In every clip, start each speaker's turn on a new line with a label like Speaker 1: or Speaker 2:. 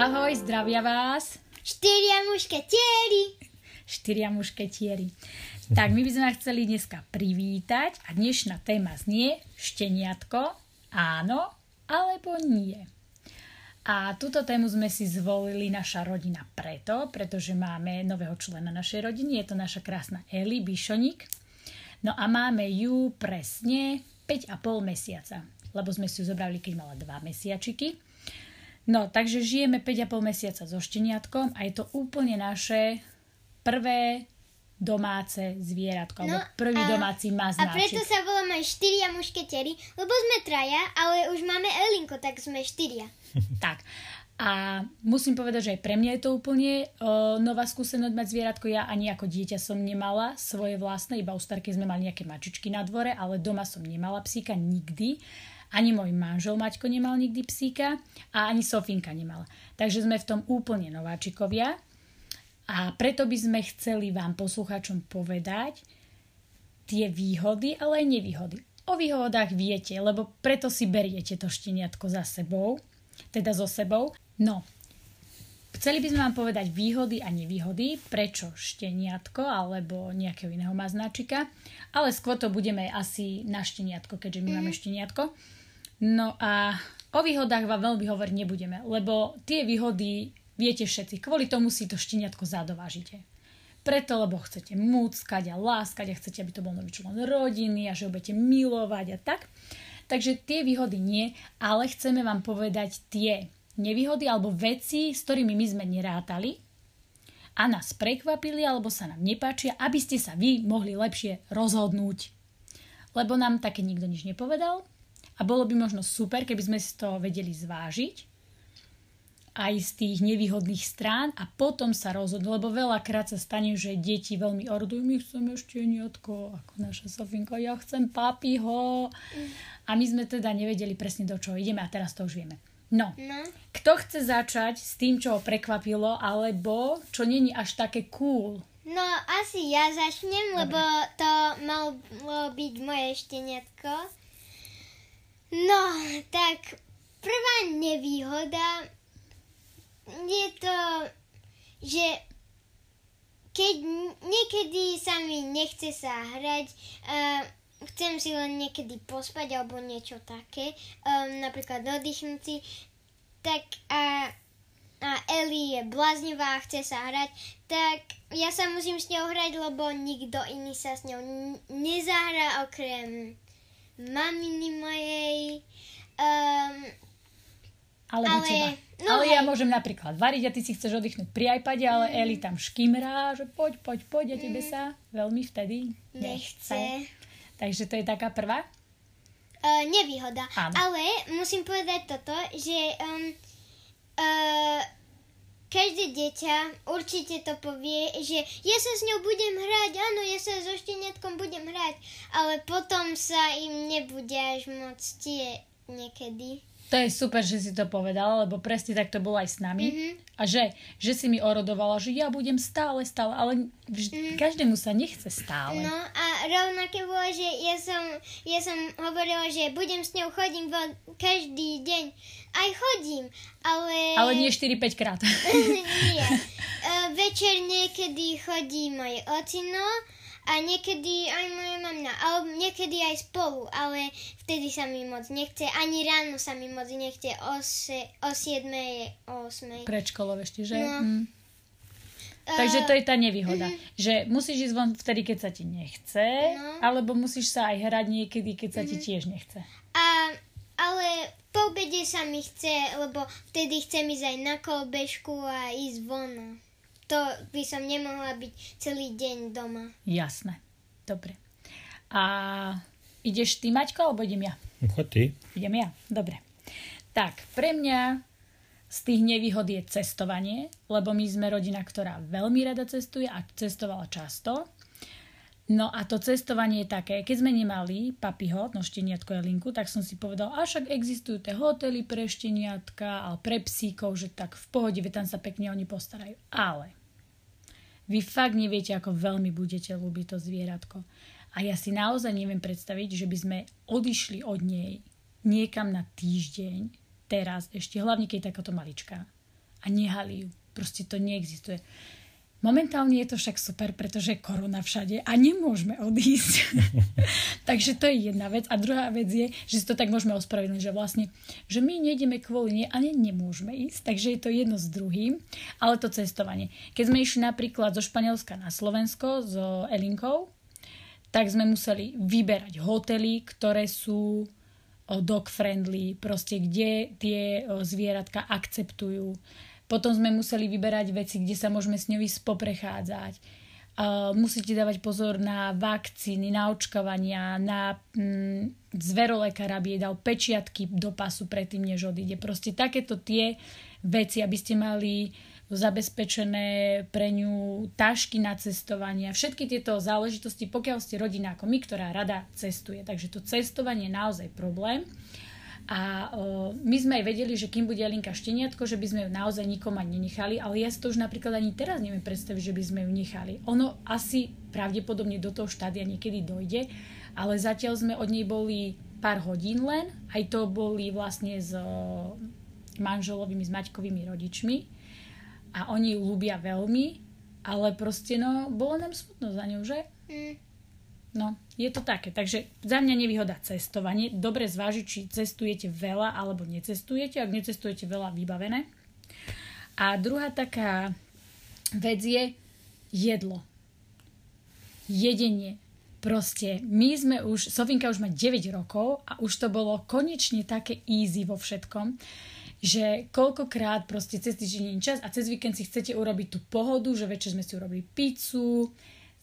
Speaker 1: Ahoj, zdravia vás.
Speaker 2: Štyria mušketieri.
Speaker 1: Štyria mušketieri. Tak my by sme vás chceli dneska privítať a dnešná téma znie šteniatko, áno alebo nie. A túto tému sme si zvolili naša rodina preto, pretože máme nového člena našej rodiny, je to naša krásna Eli Bišonik. No a máme ju presne 5,5 mesiaca, lebo sme si ju zobrali, keď mala 2 mesiačiky. No, takže žijeme 5,5 mesiaca so šteniatkom a je to úplne naše prvé domáce zvieratko, no, alebo prvý a, domáci maznáčik.
Speaker 2: A preto sa voláme štyria mušketeri, lebo sme traja, ale už máme Elinko, tak sme štyria.
Speaker 1: tak. A musím povedať, že aj pre mňa je to úplne o, nová skúsenosť mať zvieratko. Ja ani ako dieťa som nemala svoje vlastné, iba u starky sme mali nejaké mačičky na dvore, ale doma som nemala psíka nikdy. Ani môj manžel Maťko nemal nikdy psíka a ani Sofinka nemala. Takže sme v tom úplne nováčikovia. A preto by sme chceli vám poslucháčom povedať tie výhody, ale aj nevýhody. O výhodách viete, lebo preto si beriete to šteniatko za sebou, teda so sebou. No, Chceli by sme vám povedať výhody a nevýhody, prečo šteniatko alebo nejakého iného maznáčika, ale skôr to budeme asi na šteniatko, keďže my mm. máme šteniatko. No a o výhodách vám veľmi hovoriť nebudeme, lebo tie výhody viete všetci. Kvôli tomu si to šteniatko zadovážite. Preto, lebo chcete múckať a láskať a chcete, aby to bol nový člen rodiny a že ho budete milovať a tak. Takže tie výhody nie, ale chceme vám povedať tie nevýhody alebo veci, s ktorými my sme nerátali a nás prekvapili alebo sa nám nepáčia, aby ste sa vy mohli lepšie rozhodnúť. Lebo nám také nikto nič nepovedal, a bolo by možno super, keby sme si to vedeli zvážiť aj z tých nevýhodných strán a potom sa rozhodnú, lebo veľakrát sa stane, že deti veľmi ordujú, my chceme šteniatko, ako naša Sofinka, ja chcem papiho. A my sme teda nevedeli presne do čoho ideme a teraz to už vieme. No, no. kto chce začať s tým, čo ho prekvapilo, alebo čo není až také cool?
Speaker 2: No, asi ja začnem, Dobre. lebo to malo byť moje šteniatko. No, tak prvá nevýhoda je to, že keď niekedy sa mi nechce sa hrať, uh, chcem si len niekedy pospať alebo niečo také, um, napríklad oddychnúť si, tak a, a Eli je bláznivá a chce sa hrať, tak ja sa musím s ňou hrať, lebo nikto iný sa s ňou nezahra okrem maminy mojej. Um,
Speaker 1: ale, ale, no ale ja môžem napríklad variť a ty si chceš oddychnúť pri iPade, ale mm. Eli tam škimrá, že poď, poď, poď a tebe mm. sa veľmi vtedy nechce. nechce. Takže to je taká prvá?
Speaker 2: Uh, nevýhoda. Áno. Ale musím povedať toto, že um, uh, každé dieťa určite to povie, že ja sa s ňou budem hrať, áno, ja sa so šteniatkom budem hrať, ale potom sa im nebude až moc tie niekedy.
Speaker 1: To je super, že si to povedala, lebo presne tak to bolo aj s nami. Mm-hmm. A že, že si mi orodovala, že ja budem stále, stále, ale vž- mm-hmm. každému sa nechce stále.
Speaker 2: No a rovnaké bolo, že ja som, ja som hovorila, že budem s ňou chodiť každý deň. Aj chodím, ale...
Speaker 1: Ale nie 4-5 krát.
Speaker 2: nie. Uh, večer niekedy chodí môj ocino, a niekedy aj moja mamina, alebo niekedy aj spolu, ale vtedy sa mi moc nechce, ani ráno sa mi moc nechce o, se, o 7, o 8.
Speaker 1: Predškolov ešte, že? No. Mm. Takže to je tá nevýhoda, uh-huh. že musíš ísť von vtedy, keď sa ti nechce, no. alebo musíš sa aj hrať niekedy, keď sa uh-huh. ti mhm. tiež nechce.
Speaker 2: A, ale po obede sa mi chce, lebo vtedy chcem ísť aj na kolbežku a ísť von to by som nemohla byť celý deň doma.
Speaker 1: Jasné. Dobre. A ideš ty, Maťko, alebo idem ja?
Speaker 3: No, ty.
Speaker 1: Idem ja? Dobre. Tak, pre mňa z tých nevýhod je cestovanie, lebo my sme rodina, ktorá veľmi rada cestuje a cestovala často. No a to cestovanie je také, keď sme nemali papiho, no šteniatko je linku, tak som si povedal, a však existujú tie hotely pre šteniatka, ale pre psíkov, že tak v pohode, tam sa pekne oni postarajú. Ale vy fakt neviete, ako veľmi budete ľúbiť to zvieratko. A ja si naozaj neviem predstaviť, že by sme odišli od nej niekam na týždeň, teraz ešte, hlavne keď je takáto maličká. a nehali ju. Proste to neexistuje. Momentálne je to však super, pretože je korona všade a nemôžeme odísť. Takže to je jedna vec. A druhá vec je, že si to tak môžeme ospravedlniť, že vlastne, že my nejdeme kvôli nie a ne, nemôžeme ísť. Takže je to jedno s druhým. Ale to cestovanie. Keď sme išli napríklad zo Španielska na Slovensko s Elinkou, tak sme museli vyberať hotely, ktoré sú dog friendly, proste kde tie zvieratka akceptujú potom sme museli vyberať veci, kde sa môžeme s ňou ísť poprechádzať. Uh, musíte dávať pozor na vakcíny, na očkovania, na mm, zverolekár, aby jej dal pečiatky do pasu predtým, než odíde. Proste takéto tie veci, aby ste mali zabezpečené pre ňu tašky na cestovanie. Všetky tieto záležitosti, pokiaľ ste rodina ako my, ktorá rada cestuje. Takže to cestovanie je naozaj problém. A o, my sme aj vedeli, že kým bude Alinka šteniatko, že by sme ju naozaj nikom ani nenechali, ale ja si to už napríklad ani teraz neviem predstaviť, že by sme ju nechali. Ono asi pravdepodobne do toho štádia niekedy dojde, ale zatiaľ sme od nej boli pár hodín len, aj to boli vlastne s o, manželovými, s Maťkovými rodičmi a oni ju ľúbia veľmi, ale proste no, bolo nám smutno za ňou, že? Mm. No, je to také. Takže za mňa nevýhoda cestovanie. Dobre zvážiť, či cestujete veľa alebo necestujete. Ak necestujete veľa, vybavené. A druhá taká vec je jedlo. Jedenie. Proste my sme už, Sofinka už má 9 rokov a už to bolo konečne také easy vo všetkom, že koľkokrát proste cez týždeň čas a cez víkend si chcete urobiť tú pohodu, že večer sme si urobili pizzu,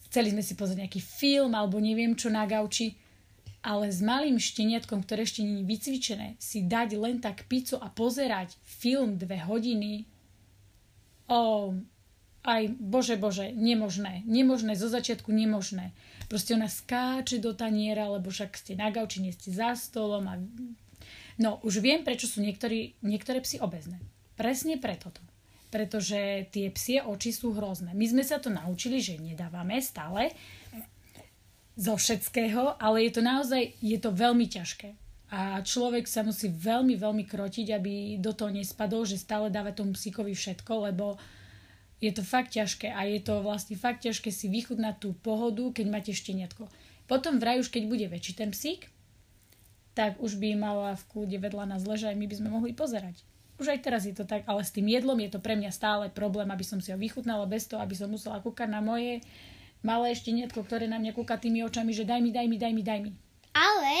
Speaker 1: chceli sme si pozrieť nejaký film alebo neviem čo na gauči, ale s malým šteniatkom, ktoré ešte nie je vycvičené, si dať len tak pizzu a pozerať film dve hodiny, oh, aj bože, bože, nemožné. Nemožné, zo začiatku nemožné. Proste ona skáče do taniera, lebo však ste na gauči, nie ste za stolom a... No, už viem, prečo sú niektorí, niektoré psy obezné. Presne preto to pretože tie psie oči sú hrozné. My sme sa to naučili, že nedávame stále zo všetkého, ale je to naozaj, je to veľmi ťažké. A človek sa musí veľmi, veľmi krotiť, aby do toho nespadol, že stále dáva tomu psíkovi všetko, lebo je to fakt ťažké a je to vlastne fakt ťažké si vychutnať tú pohodu, keď máte šteniatko. Potom vraj už keď bude väčší ten psík, tak už by mala v kúde vedľa nás ležať, my by sme mohli pozerať už aj teraz je to tak, ale s tým jedlom je to pre mňa stále problém, aby som si ho vychutnala bez toho, aby som musela kúkať na moje malé šteniatko, ktoré na mňa kúka tými očami, že daj mi, daj mi, daj mi, daj mi.
Speaker 2: Ale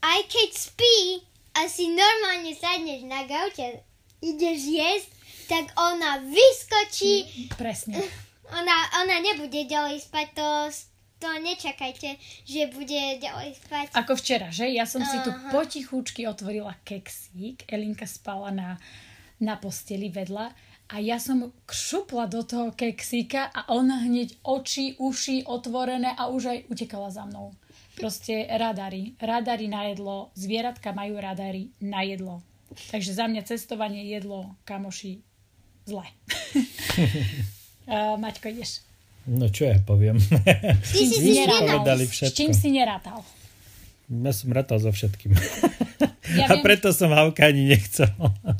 Speaker 2: aj keď spí a si normálne sadneš na gauče, ideš jesť, tak ona vyskočí.
Speaker 1: Presne.
Speaker 2: Ona, ona nebude ďalej spať, to to nečakajte, že bude ďalej spať.
Speaker 1: Ako včera, že? Ja som si tu potichúčky otvorila keksík, Elinka spala na, na posteli vedľa a ja som kšupla do toho keksíka a ona hneď oči, uši otvorené a už aj utekala za mnou. Proste radary. Radary na jedlo. Zvieratka majú radary na jedlo. Takže za mňa cestovanie, jedlo, kamoši, zle. uh, Maťko, ideš.
Speaker 3: No čo ja poviem?
Speaker 2: Ty si si
Speaker 1: všetko. S čím si nerátal?
Speaker 3: Ja som rátal so všetkým. Ja a viem... preto som Havka ani nechcel.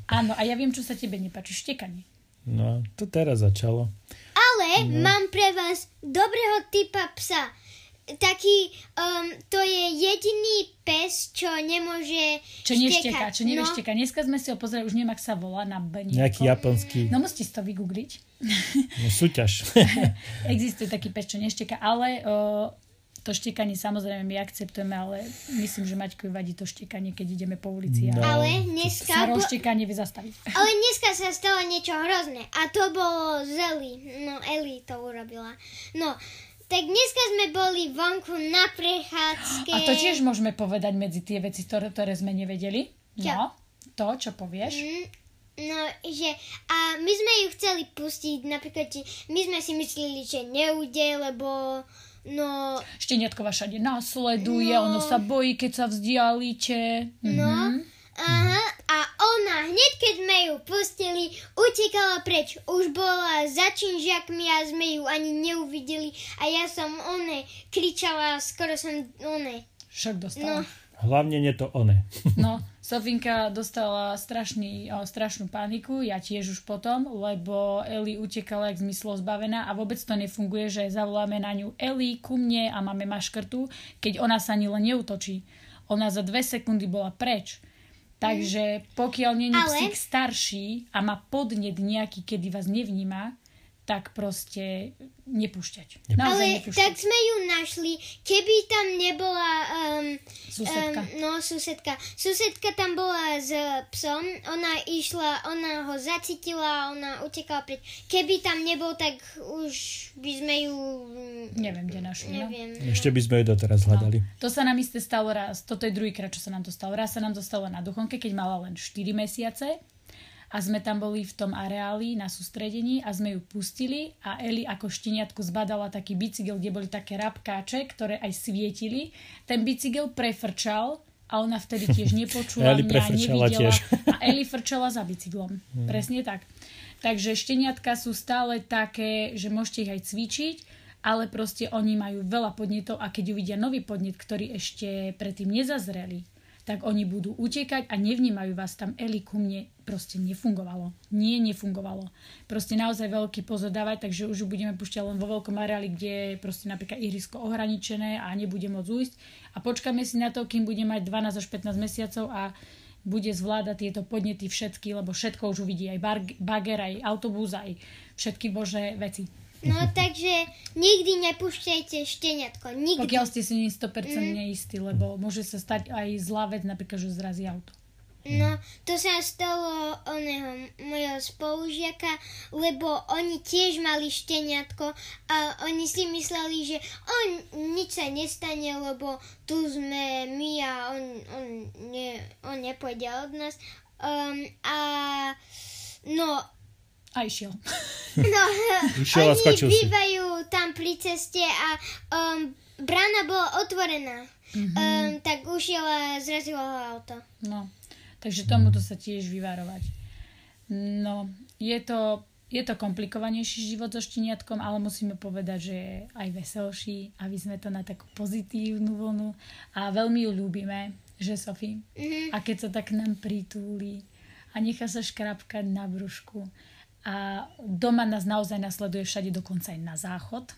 Speaker 1: Áno, a ja viem, čo sa tebe nepáči. Štekanie.
Speaker 3: No, to teraz začalo.
Speaker 2: Ale no. mám pre vás dobrého typa psa taký, um, to je jediný pes, čo nemôže
Speaker 1: Čo nešteká, čo nevie no. Dneska sme si ho pozreli, už neviem, ak sa volá na B.
Speaker 3: Nejaký japonský.
Speaker 1: No musíte si to vygoogliť.
Speaker 3: No súťaž.
Speaker 1: Existuje taký pes, čo nešteká, ale o, to štekanie samozrejme my akceptujeme, ale myslím, že Maťkovi vadí to štekanie, keď ideme po ulici.
Speaker 2: No. Ale dneska...
Speaker 1: Sa rozštekanie vie zastaviť.
Speaker 2: Ale dneska sa stalo niečo hrozné a to bolo z Eli. No, Eli to urobila. No, tak dneska sme boli vonku na prechádzke.
Speaker 1: A to tiež môžeme povedať medzi tie veci, ktoré, ktoré sme nevedeli. Čo? No, to, čo povieš. Mm,
Speaker 2: no, že a my sme ju chceli pustiť, napríklad, my sme si mysleli, že neúde, lebo no...
Speaker 1: Šteniatkova všade nasleduje, no, ono sa bojí, keď sa vzdialíte.
Speaker 2: No, mm-hmm. Aha, a ona hneď keď sme ju pustili, utekala preč. Už bola za činžiakmi a sme ju ani neuvideli a ja som one kričala, skoro som one.
Speaker 1: Šok dostala. No.
Speaker 3: Hlavne nie to one.
Speaker 1: no, Sofinka dostala strašný, o, strašnú paniku, ja tiež už potom, lebo Eli utekala jak zmyslo zbavená a vôbec to nefunguje, že zavoláme na ňu Eli ku mne a máme maškrtu, keď ona sa ani len neutočí. Ona za dve sekundy bola preč. Takže pokiaľ není Ale... psík starší a má podnet nejaký, kedy vás nevníma, tak proste nepúšťať.
Speaker 2: Naozaj Ale nepúšťať. tak sme ju našli, keby tam nebola um,
Speaker 1: susedka.
Speaker 2: Um, no, susedka. Susedka tam bola s psom, ona išla, ona ho zacítila, ona utekala preč. Keby tam nebol, tak už by sme ju...
Speaker 1: Neviem, kde našli.
Speaker 2: No. Neviem.
Speaker 3: No. Ešte by sme ju doteraz hľadali. No.
Speaker 1: To sa nám isté stalo raz, toto je druhýkrát, čo sa nám to stalo. Raz sa nám to stalo na Duchonke, keď mala len 4 mesiace a sme tam boli v tom areáli na sústredení a sme ju pustili a Eli ako šteniatku zbadala taký bicykel, kde boli také rabkáče, ktoré aj svietili. Ten bicykel prefrčal a ona vtedy tiež nepočula
Speaker 3: Eli mňa, nevidela. Tiež.
Speaker 1: A Eli frčala za bicyklom. Hmm. Presne tak. Takže šteniatka sú stále také, že môžete ich aj cvičiť, ale proste oni majú veľa podnetov a keď uvidia nový podnet, ktorý ešte predtým nezazreli, tak oni budú utekať a nevnímajú vás tam. Eli ku mne proste nefungovalo. Nie, nefungovalo. Proste naozaj veľký pozor dávať, takže už budeme pušťať len vo veľkom areáli, kde je proste napríklad ihrisko ohraničené a nebude môcť ujsť. A počkáme si na to, kým bude mať 12 až 15 mesiacov a bude zvládať tieto podnety všetky, lebo všetko už uvidí, aj bager, aj autobus, aj všetky bože veci.
Speaker 2: No takže nikdy nepúšťajte šteniatko. Nikdy.
Speaker 1: Pokiaľ ste si 100% mm. neistí, lebo môže sa stať aj zlá vec, napríklad, že zrazí auto.
Speaker 2: No, to sa stalo oného mojho spolužiaka, lebo oni tiež mali šteniatko a oni si mysleli, že on nič sa nestane, lebo tu sme my a on, on, ne, on nepôjde od nás. Um, a no,
Speaker 1: a išiel.
Speaker 2: No, išiel oni bývajú tam pri ceste a um, brána bola otvorená. Mm-hmm. Um, tak ušiel a zrazilo ho auto.
Speaker 1: No, takže tomuto sa tiež vyvarovať. No, je to, je to komplikovanejší život so šteniatkom, ale musíme povedať, že je aj veselší, aby sme to na takú pozitívnu vlnu a veľmi ju ľúbime, že Sofie? Mm-hmm. A keď sa tak nám pritúli a nechá sa škrapkať na brúšku a doma nás naozaj nasleduje všade, dokonca aj na záchod.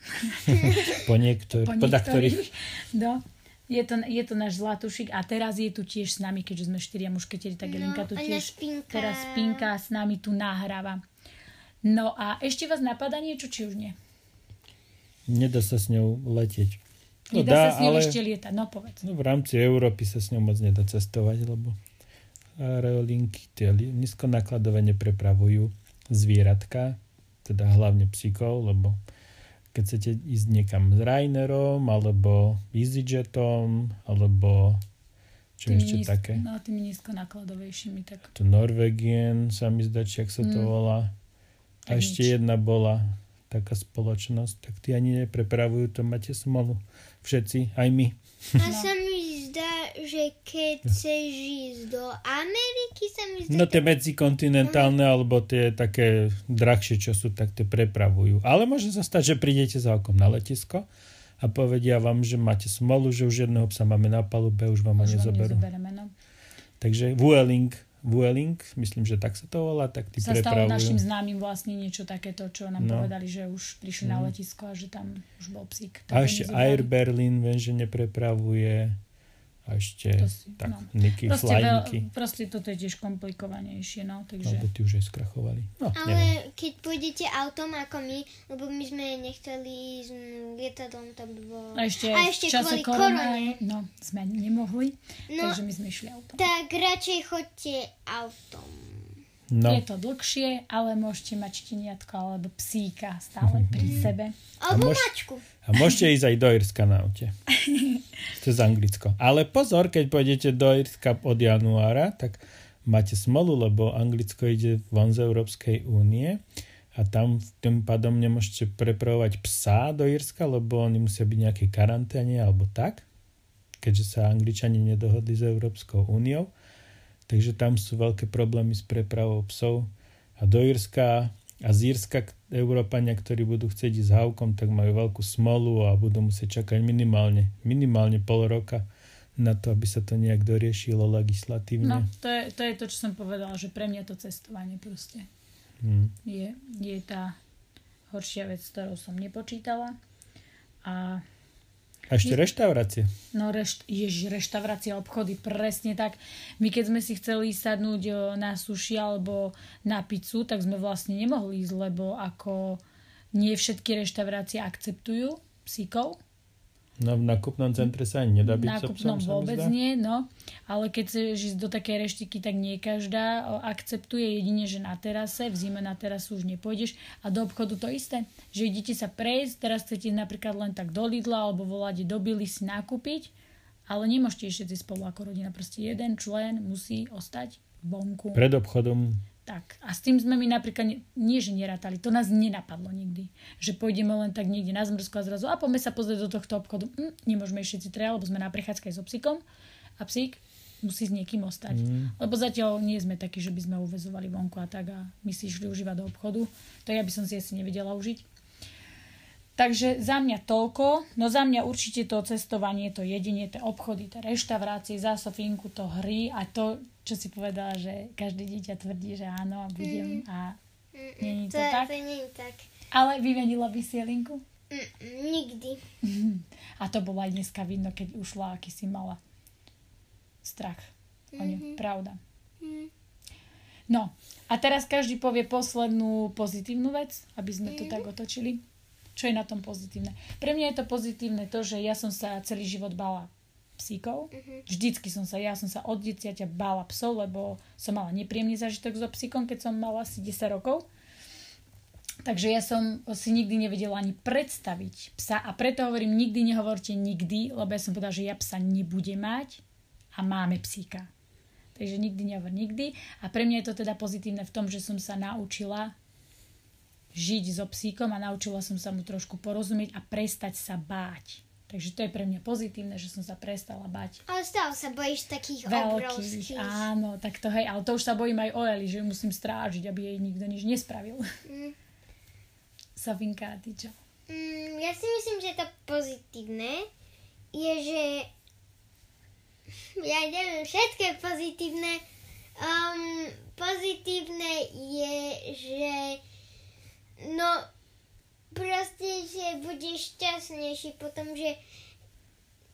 Speaker 3: po, niektor- po niektorých.
Speaker 1: No, je to, je to náš zlatušik a teraz je tu tiež s nami, keďže sme štyria mušketieri, tak no, tu tiež teraz Pinka s nami tu nahráva. No a ešte vás napadá niečo, či už nie?
Speaker 3: Nedá sa s ňou letieť.
Speaker 1: No nedá dá, sa s ňou ale, ešte lietať, no povedz.
Speaker 3: No v rámci Európy sa s ňou moc nedá cestovať, lebo aerolinky tie nízkonákladové neprepravujú zvieratka, teda hlavne psíkov, lebo keď chcete ísť niekam s Rainerom, alebo EasyJetom, alebo čo tými ešte nízko, také?
Speaker 1: No, tými nízkonákladovejšími. Tak.
Speaker 3: To Norwegian sa mi zdá, či ak sa to mm. volá. A tak ešte nič. jedna bola taká spoločnosť, tak tí ani neprepravujú, to máte smolu. Všetci, aj my.
Speaker 2: A no. sa mi zdá, že keď chceš ísť do Ameriky, sa mi zdá...
Speaker 3: No tie medzikontinentálne, alebo tie také drahšie, čo sú, tak tie prepravujú. Ale môže sa stať, že prídete za okom na letisko a povedia vám, že máte smolu, že už jedného psa máme na palube, už vám ho nezoberú. No. Takže Vueling Vueling, myslím, že tak sa to volá, tak ty
Speaker 1: sa prepravujú. stalo našim známym vlastne niečo takéto, čo nám no. povedali, že už prišli mm. na letisko a že tam už bol psík.
Speaker 3: A ešte Air Berlin, viem, že neprepravuje a ešte si, tak, no. Niky, proste, veľ,
Speaker 1: proste toto je tiež komplikovanejšie, no, takže...
Speaker 3: Lebo ty už aj skrachovali. No,
Speaker 2: Ale neviem. keď pôjdete autom ako my, lebo my sme nechceli ísť lietadlom, to by bolo...
Speaker 1: A ešte, a ešte v čase korona, no, sme nemohli, no, takže my sme išli autom.
Speaker 2: Tak radšej chodte autom.
Speaker 3: No.
Speaker 1: Je to dlhšie, ale môžete mať šteniatko alebo psíka stále pri mhm. sebe.
Speaker 2: Alebo mačku.
Speaker 3: A môžete ísť aj do Irska na aute. Cez Anglicko. Ale pozor, keď pôjdete do Irska od januára, tak máte smolu, lebo Anglicko ide von z Európskej únie a tam tým pádom nemôžete prepravovať psa do Irska, lebo oni musia byť nejaké karanténe alebo tak, keďže sa Angličani nedohodli s Európskou úniou. Takže tam sú veľké problémy s prepravou psov. A do Irska a z Írska Európania, ktorí budú chcieť ísť hávkom, tak majú veľkú smolu a budú musieť čakať minimálne, minimálne pol roka, na to, aby sa to nejak doriešilo legislatívne.
Speaker 1: No, to je, to je to, čo som povedala, že pre mňa to cestovanie proste
Speaker 3: Hmm.
Speaker 1: je, je tá horšia vec, s ktorou som nepočítala. A
Speaker 3: A ešte reštaurácie.
Speaker 1: No, rešt, ježi, reštaurácia, obchody, presne tak. My keď sme si chceli sadnúť o, na suši alebo na pizzu, tak sme vlastne nemohli ísť, lebo ako nie všetky reštaurácie akceptujú psíkov.
Speaker 3: No v nakupnom centre sa ani nedá byť so
Speaker 1: Nákupnom
Speaker 3: psom,
Speaker 1: vôbec nie, no. Ale keď chceš ísť do takej reštiky, tak nie každá akceptuje jedine, že na terase, v zime na terasu už nepôjdeš. A do obchodu to isté, že idete sa prejsť, teraz chcete napríklad len tak do Lidla alebo voláte do Billy si nakúpiť, ale nemôžete ísť všetci spolu ako rodina. Proste jeden člen musí ostať vonku.
Speaker 3: Pred obchodom.
Speaker 1: Tak. A s tým sme my napríklad nie, nie že nerátali, to nás nenapadlo nikdy. Že pôjdeme len tak niekde na zmrzku a zrazu a poďme sa pozrieť do tohto obchodu. Hm, nemôžeme ísť všetci traja, lebo sme na prechádzke aj so psíkom a psík musí s niekým ostať.
Speaker 3: Mm.
Speaker 1: Lebo zatiaľ nie sme takí, že by sme uvezovali vonku a tak a my si išli užívať do obchodu. To ja by som si asi nevedela užiť. Takže za mňa toľko, no za mňa určite to cestovanie, to jedenie, tie obchody, tie reštaurácie, za Sofinku to hry a to, čo si povedala, že každé dieťa tvrdí, že áno a budem a není to,
Speaker 2: to,
Speaker 1: tak.
Speaker 2: to nie je tak.
Speaker 1: Ale vymenila by si Jelinku?
Speaker 2: Mm, nikdy.
Speaker 1: A to bolo aj dneska vidno, keď ušla, aký si mala strach. O ňu. Pravda.
Speaker 2: Mm.
Speaker 1: No, a teraz každý povie poslednú pozitívnu vec, aby sme to tak otočili. Čo je na tom pozitívne? Pre mňa je to pozitívne to, že ja som sa celý život bála psíkov. Vždycky som sa, ja som sa od dieťaťa bála psov, lebo som mala nepríjemný zážitok so psíkom, keď som mala asi 10 rokov. Takže ja som si nikdy nevedela ani predstaviť psa a preto hovorím, nikdy nehovorte nikdy, lebo ja som povedala, že ja psa nebudem mať a máme psíka. Takže nikdy nehovor nikdy. A pre mňa je to teda pozitívne v tom, že som sa naučila žiť so psíkom a naučila som sa mu trošku porozumieť a prestať sa báť. Takže to je pre mňa pozitívne, že som sa prestala bať
Speaker 2: Ale stále sa bojíš takých
Speaker 1: veľkých.
Speaker 2: obrovských.
Speaker 1: Áno, tak to hej, ale to už sa bojím aj o Eli, že ju musím strážiť, aby jej nikto nič nespravil.
Speaker 2: Mm.
Speaker 1: Safinka, ty čo?
Speaker 2: Mm, ja si myslím, že to pozitívne je, že ja neviem, všetko je pozitívne. Um, pozitívne je, že no proste, že budeš šťastnejší potom, že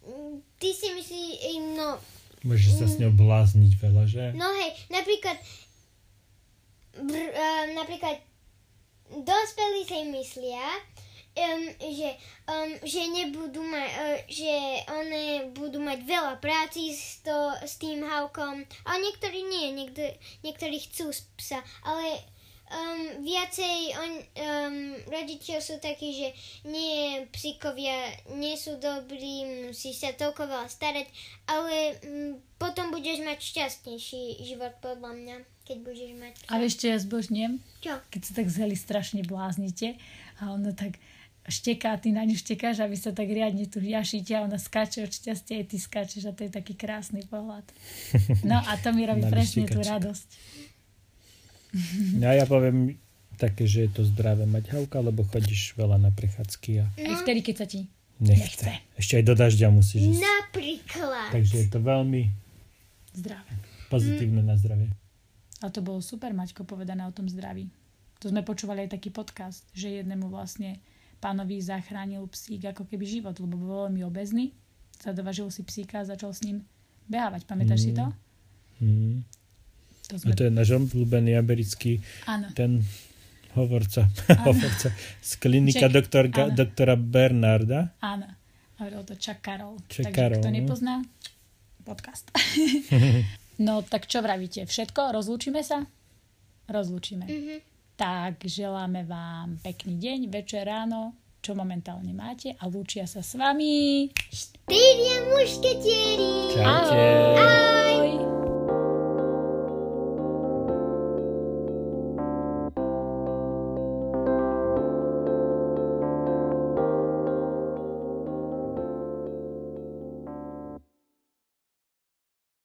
Speaker 2: mm, ty si myslíš, no.
Speaker 3: Môžeš sa s ňou blázniť veľa, že?
Speaker 2: No hej, napríklad, br, uh, napríklad dospelí si myslia, um, že, um, že nebudú mať, uh, že one budú mať veľa práci s, to, s tým havkom, ale niektorí nie, niekto, niektorí chcú psa, ale um, viacej on, um, rodičia sú takí, že nie, psíkovia nie sú dobrí, musí sa toľko veľa starať, ale um, potom budeš mať šťastnejší život podľa mňa, keď budeš mať psa.
Speaker 1: A vieš, čo ja zbožňujem?
Speaker 2: Čo?
Speaker 1: Keď sa tak z Heli strašne bláznite a ona tak šteká, ty na ňu štekáš, aby sa tak riadne tu jašíte a ona skáče od šťastia, aj ty skáčeš a to je taký krásny pohľad. No a to mi robí presne tú radosť.
Speaker 3: A ja poviem také, že je to zdravé mať havka, lebo chodíš veľa na prechádzky a
Speaker 1: Aj vtedy, keď sa ti
Speaker 3: nechce.
Speaker 1: Nechce.
Speaker 3: Ešte aj do dažďa musíš ísť.
Speaker 2: Napríklad.
Speaker 3: Takže je to veľmi
Speaker 1: zdravé.
Speaker 3: pozitívne na zdravie.
Speaker 1: A to bolo super, Maťko, povedané o tom zdraví. To sme počúvali aj taký podcast, že jednému vlastne pánovi zachránil psík ako keby život, lebo bol veľmi obezný. Zadovažil si psíka a začal s ním behávať. Pamätáš si to?
Speaker 3: Mm.
Speaker 1: To
Speaker 3: A
Speaker 1: sme...
Speaker 3: to je náš obľúbený americký
Speaker 1: Áno.
Speaker 3: ten hovorca, hovorca z klinika
Speaker 1: Jack,
Speaker 3: doktorka,
Speaker 1: áno.
Speaker 3: doktora Bernarda.
Speaker 1: Áno. Hovoril to Chuck Carroll.
Speaker 3: Chuck
Speaker 1: Takže
Speaker 3: Carroll,
Speaker 1: kto
Speaker 3: no.
Speaker 1: nepozná, podcast. no tak čo vravíte? Všetko? Rozlúčime sa? Rozlúčime.
Speaker 2: Mhm.
Speaker 1: Tak želáme vám pekný deň, večer, ráno, čo momentálne máte a lúčia sa s vami.
Speaker 2: Štyria mušketieri.
Speaker 3: Čaute.
Speaker 1: Ahoj!